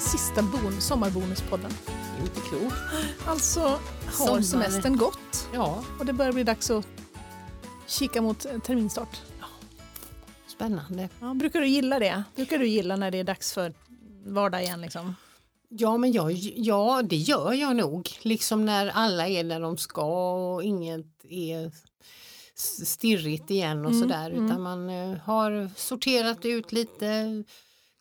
den sista bon sommarbonuspodden. Inte klokt. Alltså har Sommar. semestern gått Ja, och det börjar bli dags att kika mot terminstart. spännande. Ja, brukar du gilla det? Brukar du gilla när det är dags för vardag igen? Liksom? Ja, men jag, ja, det gör jag nog. Liksom när alla är där de ska och inget är stirrigt igen och Mm, sådär. mm. Utan man eh, har sorterat ut lite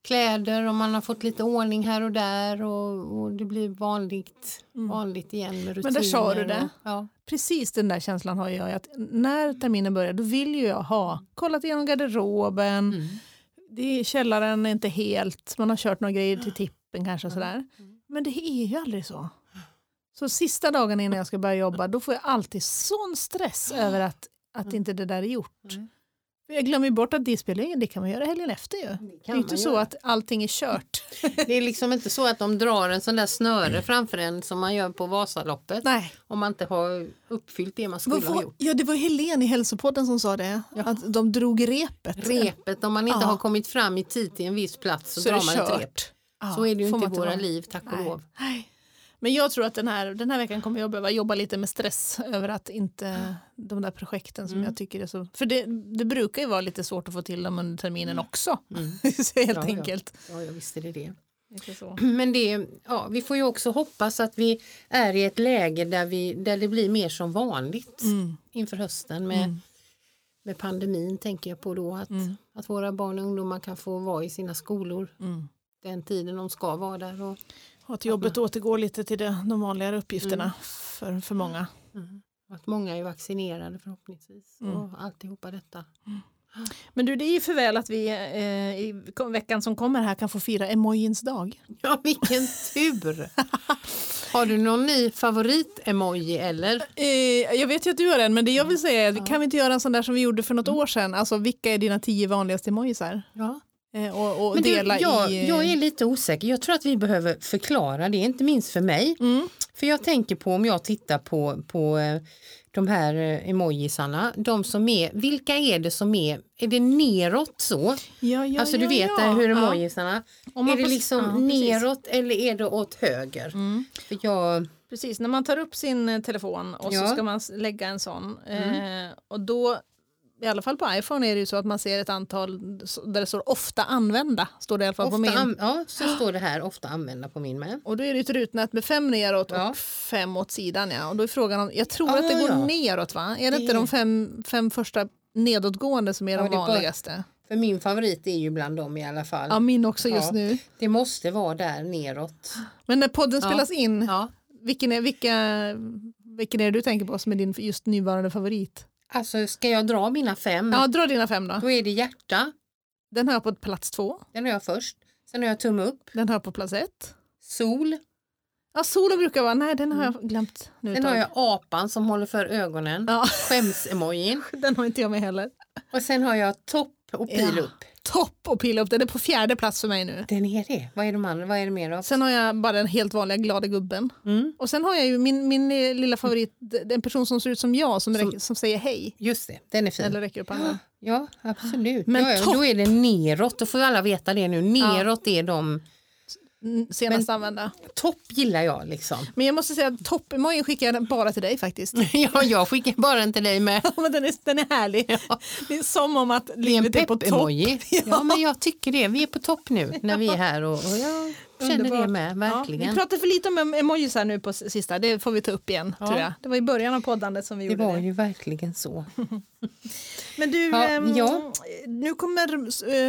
kläder och man har fått lite ordning här och där och, och det blir vanligt, vanligt igen med rutiner. Mm. Men där sa du det. Och, ja. Precis den där känslan har jag. Att när terminen börjar då vill ju jag ha kollat igenom garderoben. Mm. Det är, källaren är inte helt, man har kört några grejer till tippen kanske. och Sådär. Men det är ju aldrig så. Så sista dagen innan jag ska börja jobba då får jag alltid sån stress över att, att inte det där är gjort. Mm. Jag glömmer bort att det spelar ingen det kan man göra helgen efter ju. Det kan är inte så göra. att allting är kört. Det är liksom inte så att de drar en sån där snöre framför en som man gör på Vasaloppet. Nej. Om man inte har uppfyllt det man skulle Vad ha gjort. Ja, det var Helene i hälsopodden som sa det. Att de drog repet. Repet, om man inte Ja. har kommit fram i tid till en viss plats så, Så drar det man ett rep. Ja, Så är det ju inte i våra liv, tack och Nej. lov. Nej. Men jag tror att den här, den här veckan kommer jag behöva jobba lite med stress över att inte de där projekten som Mm. jag tycker är så... För det, det brukar ju vara lite svårt att få till dem under terminen också. Mm. så helt Ja, ja. enkelt. Ja, jag visste det det. Men det, ja, vi får ju också hoppas att vi är i ett läge där, vi, där det blir mer som vanligt Mm. inför hösten med, Mm. med pandemin tänker jag på då. Att, Mm. att våra barn och ungdomar kan få vara i sina skolor Mm. den tiden de ska vara där. Och, Och att jobbet återgår lite till de, de vanligare uppgifterna Mm. för, för många. och att många är vaccinerade förhoppningsvis. Mm. Och alltihopa detta. Men du, det är ju för väl att vi eh, i veckan som kommer här kan få fira emojins dag. Ja, vilken tur! Har du någon ny favorit-emoji eller? Eh, jag vet ju att du har en, men det jag vill säga är, kan vi inte göra en sån där som vi gjorde för något Mm. år sedan? Alltså vilka är dina tio vanligaste emojisar? Ja. Eh, och och Men du, dela jag, i... eh, jag är lite osäker. Jag tror att vi behöver förklara det, inte minst för mig. Mm. För jag tänker på om jag tittar på, på eh, de här emojisarna, de som är, vilka är det som är, är det neråt så? Ja, ja, alltså du ja, vet ja. hur Ja. emojisarna, man är det liksom ja, neråt eller är det åt höger? Mm. För jag, Precis, när man tar upp sin telefon och så Ja. ska man lägga en sån. Mm. Eh, och då, i alla fall på iPhone är det ju så att man ser ett antal där det står ofta använda. Står det i alla fall på ofta min. an, ja, så står det här, ofta använda på min med. Och då är det ett rutnät med fem neråt Ja. och fem åt sidan. Ja. Och då är frågan om, jag tror Ah, att det går ja. neråt va? Är det Det inte de fem, fem första nedåtgående som är Ja, de är bara- vanligaste? För min favorit är ju bland dem i alla fall. Ja, min också just Ja. nu. Det måste vara där neråt. Men när podden spelas in, vilken, är, vilka, vilken är det du tänker på som är din just nuvarande favorit? Alltså ska jag dra mina fem, Ja, dra dina fem då. då är det hjärta, Den har jag på plats två. den har jag först. Sen har jag tumme upp, Den har jag på plats ett. sol, Ja, solen brukar vara, nej den har jag glömt nu sen har jag apan som håller för ögonen, Ja, skäms-emojin den har inte jag med heller. och sen har jag topp och pil Ja. upp. Topp och pilla upp, den är på fjärde plats för mig nu. Den är det. Vad är de andra? Vad är det mer av? Sen har jag bara den helt vanliga glada gubben. Mm. Och sen har jag ju min, min eh, lilla favorit, en person som ser ut som jag som, Som- räcker, som säger hej. Just det, den är fin. Eller räcker upp handen. Ja, absolut. Men ja, ja, Då är det neråt, då får alla veta det nu. Neråt är de, Senast använda. topp gillar jag liksom. Men jag måste säga att toppemojin skickar jag bara till dig faktiskt. ja, jag skickar bara den till dig med. Men den, är, den är härlig. Det är som om att Det är livet är på topp. Ja. Ja. men jag tycker det. Vi är på topp nu när vi är här och, och jag känner Underbart. det med, Ja, verkligen. vi pratade för lite om emojis här nu på sista, det får vi ta upp igen. Ja. tror jag. Det var i början av poddandet som vi det gjorde var det. ju verkligen så. Men du, Ja, ehm, ja. nu kommer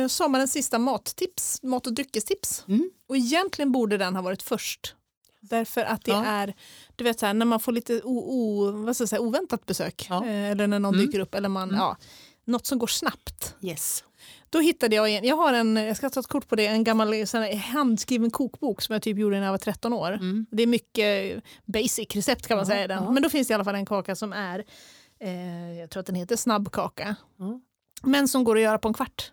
eh, sommarens sista mattips, mat och dryckestips. Mm. Och egentligen borde den ha varit först. Därför att det Ja. är, du vet så här, när man får lite o, o, vad ska jag säga, oväntat besök. Ja. Eh, eller när någon Mm. dyker upp, eller man, ja, något som går snabbt. Yes. Då hittade jag en, jag har en, jag ska ta ett kort på det, en gammal sån handskriven kokbok som jag typ gjorde när jag var 13 år. Mm. Det är mycket basic recept kan man Ja, säga. Den. Men då finns det i alla fall en kaka som är, eh, jag tror att den heter snabbkaka. Ja. Men som går att göra på en kvart.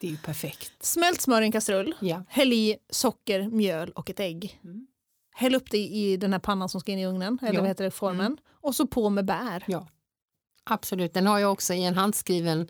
Det är ju perfekt. Smält smör i en kastrull, Ja. häll i socker, mjöl och ett ägg. Mm. Häll upp det i den här pannan som ska in i ugnen, eller Ja. vad heter det, formen. Och så på med bär. ja, absolut. Den har jag också i en handskriven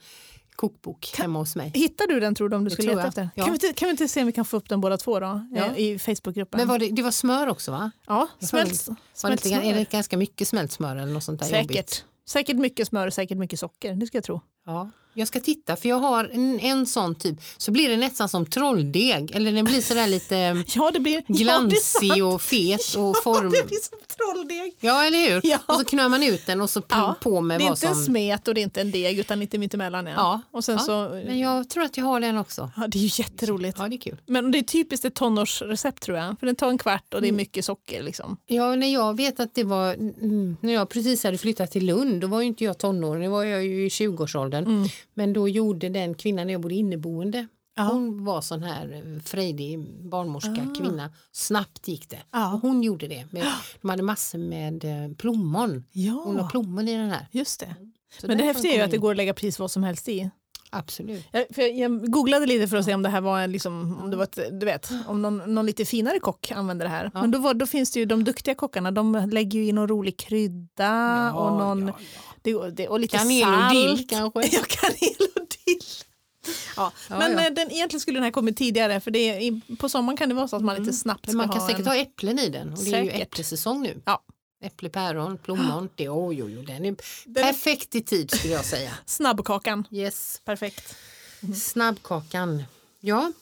kokbok hemma hos mig. Hittar du den tror du om du Det skulle leta jag. efter? Ja. Kan, vi kan vi inte se om vi kan få upp den båda två då? Ja. Eh, I Facebookgruppen. Men var det, det var smör också va? ja, smält, Var det smält inte, är smör. det ganska mycket smält smör eller något sånt där Säkert. jobbigt? Säkert mycket smör och säkert mycket socker. Det ska jag tro. Ja. Jag ska titta för jag har en, en sån typ så blir det nästan som trolldeg eller den blir sådär lite Ja, det blir ja, glansig sant. och fet och form. Det blir som trolldeg. Ja eller hur? Ja. Och så knör man ut den och så Ja. på med Det är vad inte en som... smet och det är inte en deg utan lite mittemellan. Ja. Ja. Och sen Ja. så, Men jag tror att jag har den också. ja, det är ju jätteroligt. Ja det är kul. Men det är typiskt ett tonårsrecept tror jag. För den tar en kvart och det är Mm. mycket socker. Liksom. Ja, när jag vet att det var mm, när jag precis hade flyttat till Lund, då var ju inte jag tonåring, då var jag ju i 20-årsåldern. Mm. Men då gjorde den kvinnan när jag bodde inneboende, Ja. hon var sån här eh, frejdig barnmorska, kvinna. Snabbt gick det. Ja. Och hon gjorde det. Med, de hade massor med eh, plommon. Hon har Ja, plommon i den här. just det. Så Men det häftiga är ju att det går att lägga precis vad som helst i. Absolut. Jag, jag, googlade lite för att se om det här var en, liksom, om det var ett, du vet, om någon, någon lite finare kock använder det här. Ja. Men då, var, då finns det ju de duktiga kockarna, de lägger ju in någon rolig krydda och, någon, ja, ja. Det, det, och lite Kanel och salt. dill kanske? Ja, kanel och dill. Ja, Ja, men ja. eh, Den, egentligen skulle den här kommit tidigare för det är, i- på sommaren kan det vara så att man lite snabbt ska Men man kan ha säkert en, ha äpplen i den och det är ju Säkert. äpplesäsong nu. Ja. Äpple, päron, plommon. Det, oj, oj, oj, den är perfekt i tid skulle jag säga. snabbkakan. Yes. Perfekt. Snabbkakan. Ja,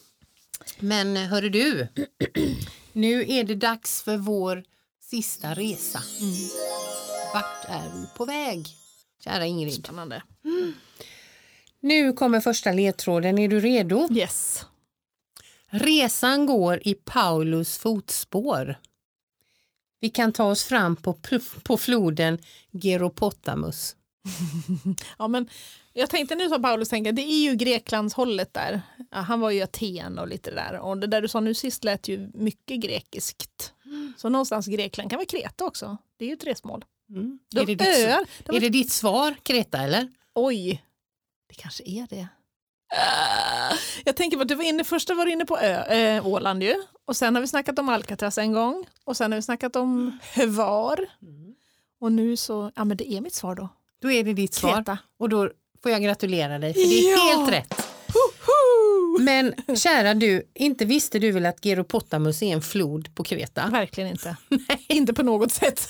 men hörru du. Nu är det dags för vår sista resa. Vart är vi på väg? Kära Ingrid. Spännande. Nu kommer första ledtråden. Är du redo? Yes. Resan går i Paulus fotspår. Vi kan ta oss fram på, på floden Geropotamus. Ja, men jag tänkte nu som Paulus tänker, det är ju Greklands hållet där. Ja, han var ju Aten och lite där. Och det där du sa nu sist lät ju mycket grekiskt. Så någonstans Grekland kan vara Kreta också. Det är ju ett resmål. Mm. De Är, det ditt, öar. De är det ditt svar, Kreta, eller? Oj, det kanske är det. Ah, Jag tänker på att du var inne, första var du inne på ö, äh, Åland ju. Och sen har vi snackat om Alcatraz en gång. Och sen har vi snackat om Hövar. Och nu så, ja men det är mitt svar då. Då är det ditt svar. Kreta. Och då får jag gratulera dig, för det är Ja! helt rätt. Men kära du, inte visste du väl att Geropotamus är en flod på Kreta? Verkligen inte. inte på något sätt.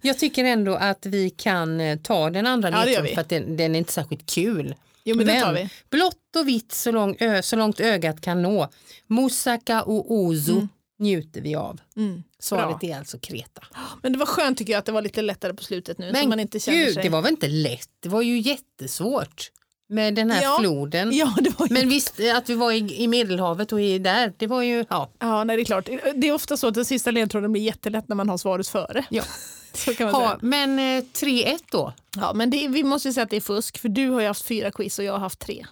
Jag tycker ändå att vi kan eh, ta den andra Ja, för att den, den är inte särskilt kul. Jo men, det tar vi. blått och vitt så, lång, ö, så långt ögat kan nå. Moussaka och Ozo njuter vi av. Mm. Svaret Bra. är alltså Kreta. Men det var skönt tycker jag att det var lite lättare på slutet nu. så Men man inte känner gud, sig... det var väl inte lätt? Det var ju jättesvårt med den här Ja. floden. Ja, ju... Men visst, att vi var i, i Medelhavet och i där, det var ju, ja. ja nej, det är klart. Det är ofta så att den sista ledtråden blir jättelätt när man har svaret före. Ja. Ha men eh, 3-1 då. Ja, men det, vi måste ju säga att det är fusk för du har ju haft fyra quiz och jag har haft tre.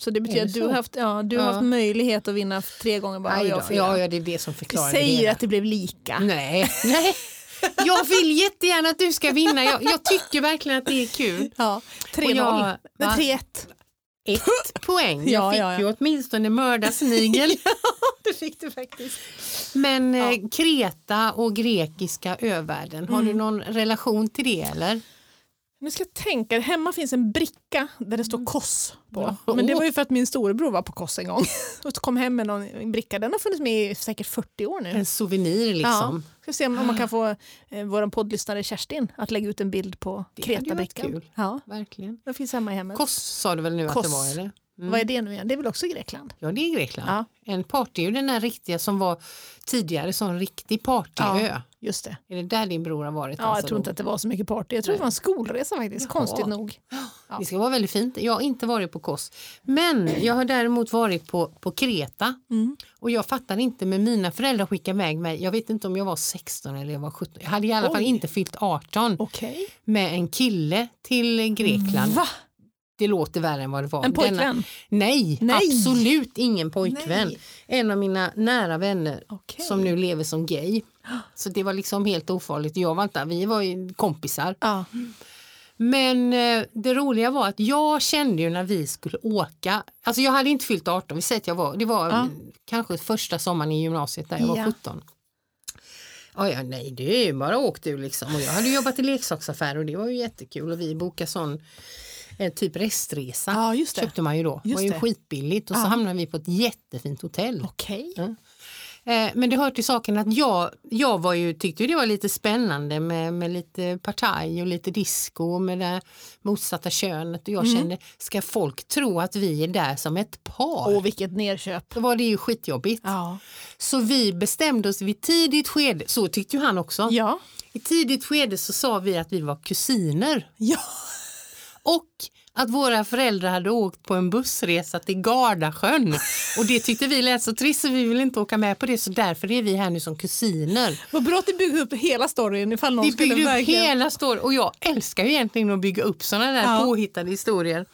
Så det betyder det att du har, haft, ja, du har Ja. haft möjlighet att vinna tre gånger bara Aj jag. Ja, ja, det är det som förklarar det säger hela. att det blev lika. Nej, nej. Jag vill jättegärna att du ska vinna. Jag, jag tycker verkligen att det är kul. Ja, 3-0. Och jag- Nej, va? 3-1. Ett poäng. Jag Ja, fick ja, ja. ju åtminstone mörda snigel. Det fick du faktiskt. Men Ja. eh, Kreta och grekiska övärlden, har du någon relation till det eller? Nu ska jag tänka, hemma finns en bricka där det står Koss på. Mm. Ja. Men det var ju för att min storebror var på Koss en gång och kom hem med någon en bricka. Den har funnits med i säkert 40 år nu. En souvenir liksom. Ja, ska se om om man kan få eh, vår poddlyssnare Kerstin att lägga ut en bild på Kretabrickan. kul. Ja, Verkligen. den finns hemma i hemmet. Kos sa du väl nu att Kos. det var eller? Mm. Vad är det nu igen? Det är väl också Grekland? Ja det är Grekland. Ja. En party är ju den där riktiga som var tidigare som en riktig partyö. Ja. Just det. Är det där din bror har varit? Ja, alltså jag tror då? inte att det var så mycket party. Jag tror det var en skolresa faktiskt, Jaha. konstigt nog. Ja. Det ska vara väldigt fint. Jag har inte varit på Kos. Men jag har däremot varit på, på Kreta. Mm. Och jag fattar inte, men mina föräldrar skickade iväg mig. Jag vet inte om jag var 16 eller jag var 17. Jag hade i alla fall Oj. inte fyllt 18 Okej. med en kille till Grekland. Va? Det låter värre än vad det var. En Denna- pojkvän? Nej, Nej. absolut ingen pojkvän. Nej. En av mina nära vänner Okej. som nu lever som gay. Så det var liksom helt ofarligt. Jag var inte, vi var ju kompisar. Ja. Men eh, det roliga var att jag kände ju när vi skulle åka, alltså jag hade inte fyllt 18, vi säger att jag var, det var Ja. kanske första sommaren i gymnasiet där jag var Ja. 17. Ja, ja, nej, det är ju bara åk du liksom. Och jag hade jobbat i leksaksaffär och det var ju jättekul och vi bokade sån eh, typ restresa. Ja, just det. Köpte man ju då. Det Just var ju det. skitbilligt och så Ja. hamnade vi på ett jättefint hotell. Okej. Ja. Eh, Men det hör till saken att jag, jag var ju, tyckte ju det var lite spännande med, med lite partaj och lite disco med det motsatta könet och jag Mm. kände, ska folk tro att vi är där som ett par? Åh, vilket nerköp. Då var det ju skitjobbigt. Ja. Så vi bestämde oss vid tidigt skede, så tyckte ju han också. Ja. I tidigt skede så sa vi att vi var kusiner Ja. Och att våra föräldrar hade åkt på en bussresa till Gardasjön. Och det tyckte vi lät så trist så vi ville inte åka med på det så därför är vi här nu som kusiner. Vad bra att du byggde upp hela storyn ifall någon Vi skulle byggde upp verkligen... hela storyn och jag älskar ju egentligen att bygga upp sådana där Ja. påhittade historier.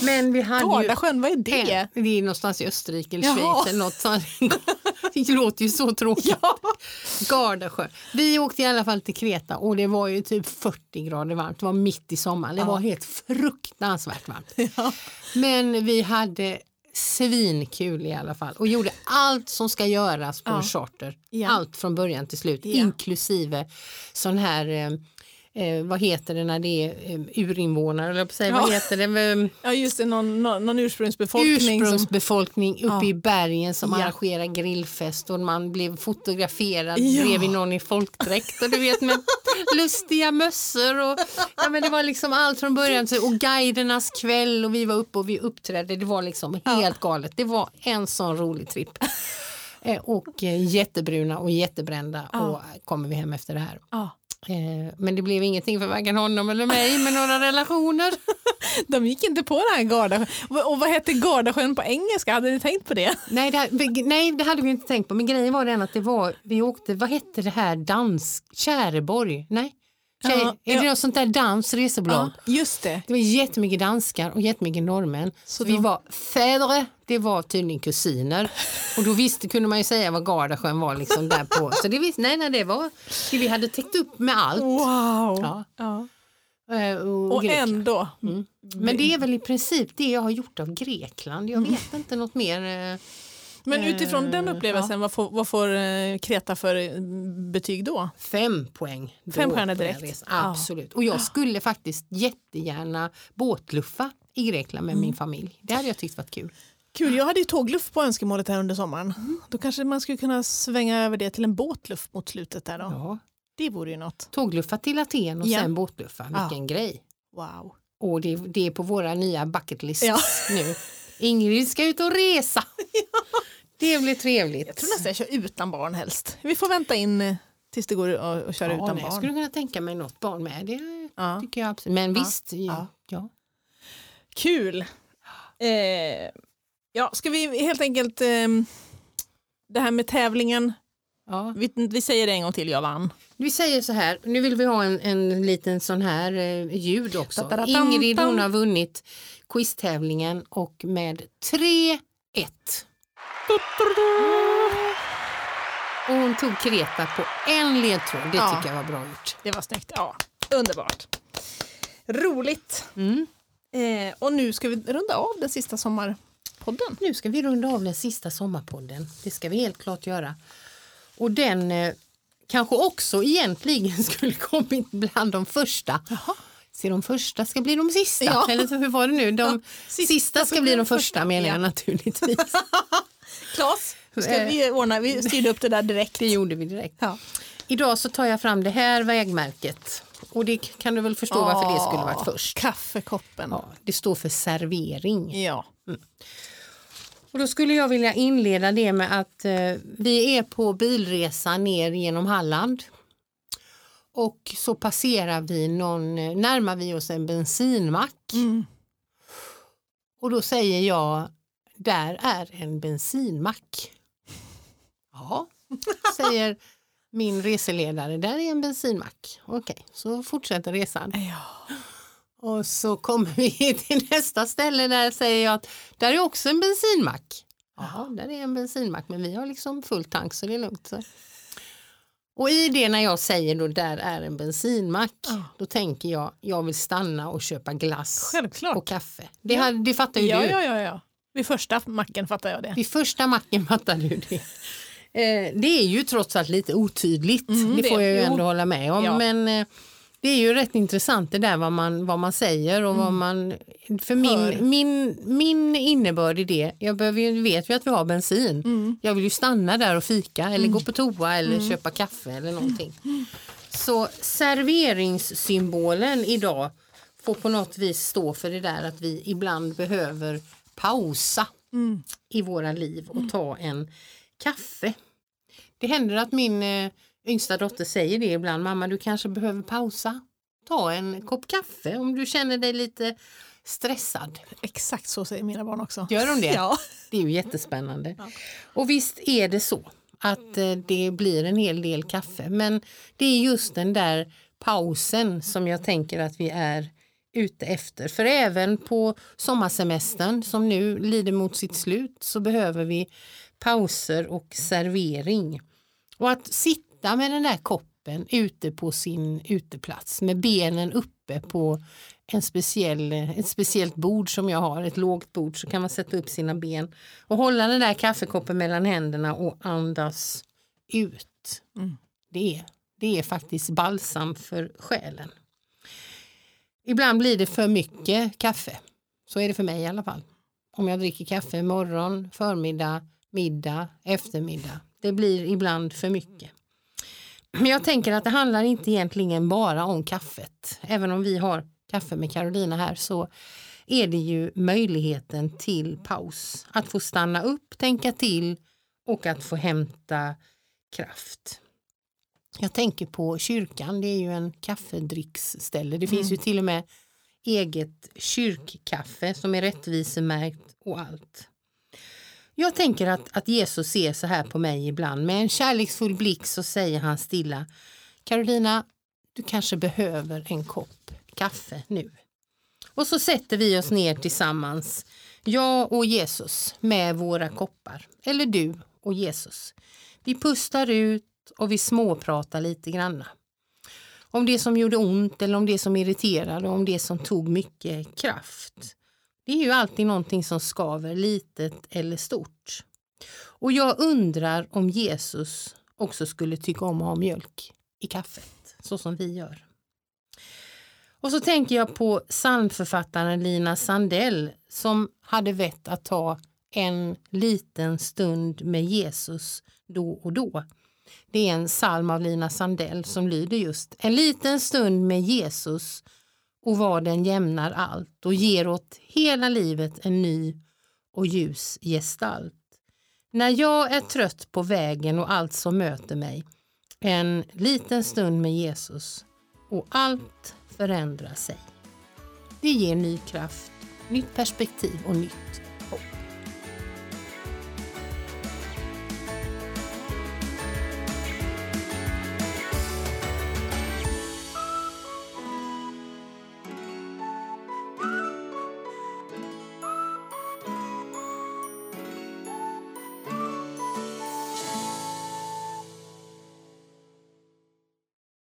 Men vi hade ju... Gardasjön, vad är det? Det är någonstans i Österrike eller. Schweiz eller något sånt. Det låter ju så tråkigt. Ja. Gardasjö. Vi åkte i alla fall till Kreta och det var ju typ 40 grader varmt. Det var mitt i sommaren. Det Ja. var helt fruktansvärt varmt. Ja. Men vi hade svinkul i alla fall och gjorde allt som ska göras på Ja. en charter. Ja. Allt från början till slut, Ja. inklusive sån här eh, Eh, vad heter det när det är eh, urinvånare, eller säga, vad Ja. heter det? Eh, Ja just det, någon, någon, någon ursprungsbefolkning. Som, ursprungsbefolkning uppe Ja. i bergen som Ja. arrangerar grillfest och man blev fotograferad Ja. bredvid någon i folkdräkt och du vet med lustiga mössor och ja, men det var liksom allt från början till, och guidernas kväll och vi var uppe och vi uppträdde. Det var liksom helt galet. Det var en sån rolig tripp. Eh, och eh, jättebruna och jättebrända Ja. och kommer vi hem efter det här. ja. Eh, men det blev ingenting för varken honom eller mig med några relationer. De gick inte på den här Gardasjön. Och vad hette Gardasjön på engelska? Hade ni tänkt på det? Nej det, nej, det hade vi inte tänkt på. Men grejen var den att det var, vi åkte, vad hette det här, dans, Käreborg? Nej? Tjej, Ja, är ja. det något sånt där dans, resebolag? just det. Det var jättemycket danskar och jättemycket norrmän. Så vi de- var fädre, det var tydligen kusiner. Och då visste, kunde man ju säga vad Gardasjön var liksom där på. Så det visste, nej, nej, det var, vi hade täckt upp med allt. Wow. Ja. Ja. Eh, Och, Och ändå. Men det är väl i princip det jag har gjort av Grekland. Jag vet inte något mer. Men utifrån den Eh, upplevelsen, vad får, vad får eh, Kreta för eh, betyg då? Fem poäng. då Fem stjärnor direkt. resan. Ja. Absolut. Och jag skulle faktiskt jättegärna båtluffa i Grekland med Mm. min familj. Det hade jag tyckt varit kul. Kul, jag hade ju tågluff på önskemålet här under sommaren. Då kanske man skulle kunna svänga över det till en båtluff mot slutet där då. Ja. Det vore ju något. Tågluffa till Aten och Ja. sen båtluffa. Ja. Vilken grej. Wow. Och det, det är på våra nya bucket lists Ja. nu. Ingrid ska ut och resa. Det blir trevligt. Jag tror nästan jag kör utan barn helst. Vi får vänta in eh, tills det går att att köra ja, utan nej, jag barn. skulle kunna tänka mig något barn med. Det Ja. tycker jag absolut. Men Ja. visst, ja. ja. Kul. Eh, ja, ska vi helt enkelt... Eh, det här med tävlingen. ja. Vi, vi säger det en gång till, jag vann. Vi säger så här, nu vill vi ha en, en liten sån här eh, ljud också. Ingrid hon har vunnit quiztävlingen och med 3-1. Och hon tog Kreta på en ledtråd, det Ja. tycker jag var bra gjort. Det var snyggt. Ja, underbart. Roligt. Mm. Eh, och nu ska vi runda av den sista sommarpodden. Nu ska vi runda av den sista sommarpodden, det ska vi helt klart göra. Och den eh, kanske också egentligen skulle kommit bland de första. Så de första ska bli de sista, Ja. eller hur var det nu? De sista sista, ska bli de första menar jag Ja. naturligtvis. Klas, ska Eh. vi ordna? Vi styrde upp det där direkt. Det gjorde vi direkt. Ja. Idag så tar jag fram det här vägmärket. Och det kan du väl förstå varför det skulle varit först. Kaffekoppen. Ja, det står för servering. Ja. Och då skulle jag vilja inleda det med att eh, vi är på bilresa ner genom Halland. Och så passerar vi någon, eh, närmar vi oss en bensinmack. Mm. Och då säger jag, där är en bensinmack. Ja, säger min reseledare, där är en bensinmack. Okej, så fortsätter resan. Ja. Och så kommer vi till nästa ställe där säger jag att där är också en bensinmack. Ja, där är en bensinmack men vi har liksom full tank så det är lugnt. Så. Och i det när jag säger då där är en bensinmack Ja. då tänker jag jag vill stanna och köpa glass Självklart. och kaffe. Det, Ja. det fattar ju Ja, du. ja, ja, ja. Vid första macken fattar jag det. Vid första macken fattar du det. Eh, det är ju trots allt lite otydligt, Mm, det det- får jag ju ändå hålla med om. Ja. Men eh, Det är ju rätt intressant det där vad man, vad man säger och vad man... För min, min, min innebörd i det, jag behöver, ju- vet ju att vi har bensin. Mm. Jag vill ju stanna där och fika eller gå på toa eller köpa kaffe eller någonting. Så serveringssymbolen idag får på något vis stå för det där att vi ibland behöver pausa Mm. i våra liv och ta en kaffe. Det händer att min eh, yngsta dotter säger det ibland, mamma du kanske behöver pausa. Ta en kopp kaffe om du känner dig lite stressad. Exakt så säger mina barn också. Gör de det? Ja. Det är ju jättespännande. Ja. Och visst är det så att eh, det blir en hel del kaffe men det är just den där pausen som jag tänker att vi är ute efter. För även på sommarsemestern som nu lider mot sitt slut så behöver vi pauser och servering. Och att sitta med den där koppen ute på sin uteplats med benen uppe på en speciell, ett speciellt bord som jag har, ett lågt bord, så kan man sätta upp sina ben och hålla den där kaffekoppen mellan händerna och andas ut. Mm. Det, är, det är faktiskt balsam för själen. Ibland blir det för mycket kaffe. Så är det för mig i alla fall. Om jag dricker kaffe morgon, förmiddag, middag, eftermiddag. Det blir ibland för mycket. Men jag tänker att det handlar inte egentligen bara om kaffet. Även om vi har kaffe med Carolina här så är det ju möjligheten till paus. Att få stanna upp, tänka till och att få hämta kraft. Jag tänker på kyrkan, det är ju en kaffedrycksställe. Det finns ju till och med eget kyrkkaffe som är rättvisemärkt och allt. Jag tänker att, att Jesus ser så här på mig ibland. Med en kärleksfull blick så säger han stilla Carolina, du kanske behöver en kopp kaffe nu. Och så sätter vi oss ner tillsammans, jag och Jesus, med våra koppar. Eller du och Jesus. Vi pustar ut och vi småpratar lite granna. Om det som gjorde ont eller om det som irriterade, om det som tog mycket kraft. Det är ju alltid någonting som skaver, litet eller stort. Och jag undrar om Jesus också skulle tycka om att ha mjölk i kaffet, så som vi gör. Och så tänker jag på psalmförfattaren Lina Sandell som hade vett att ta en liten stund med Jesus då och då. Det är en psalm av Lina Sandell som lyder just En liten stund med Jesus och vad den jämnar allt och ger åt hela livet en ny och ljus gestalt. När jag är trött på vägen och allt som möter mig, en liten stund med Jesus och allt förändrar sig. Det ger ny kraft, nytt perspektiv och nytt hopp.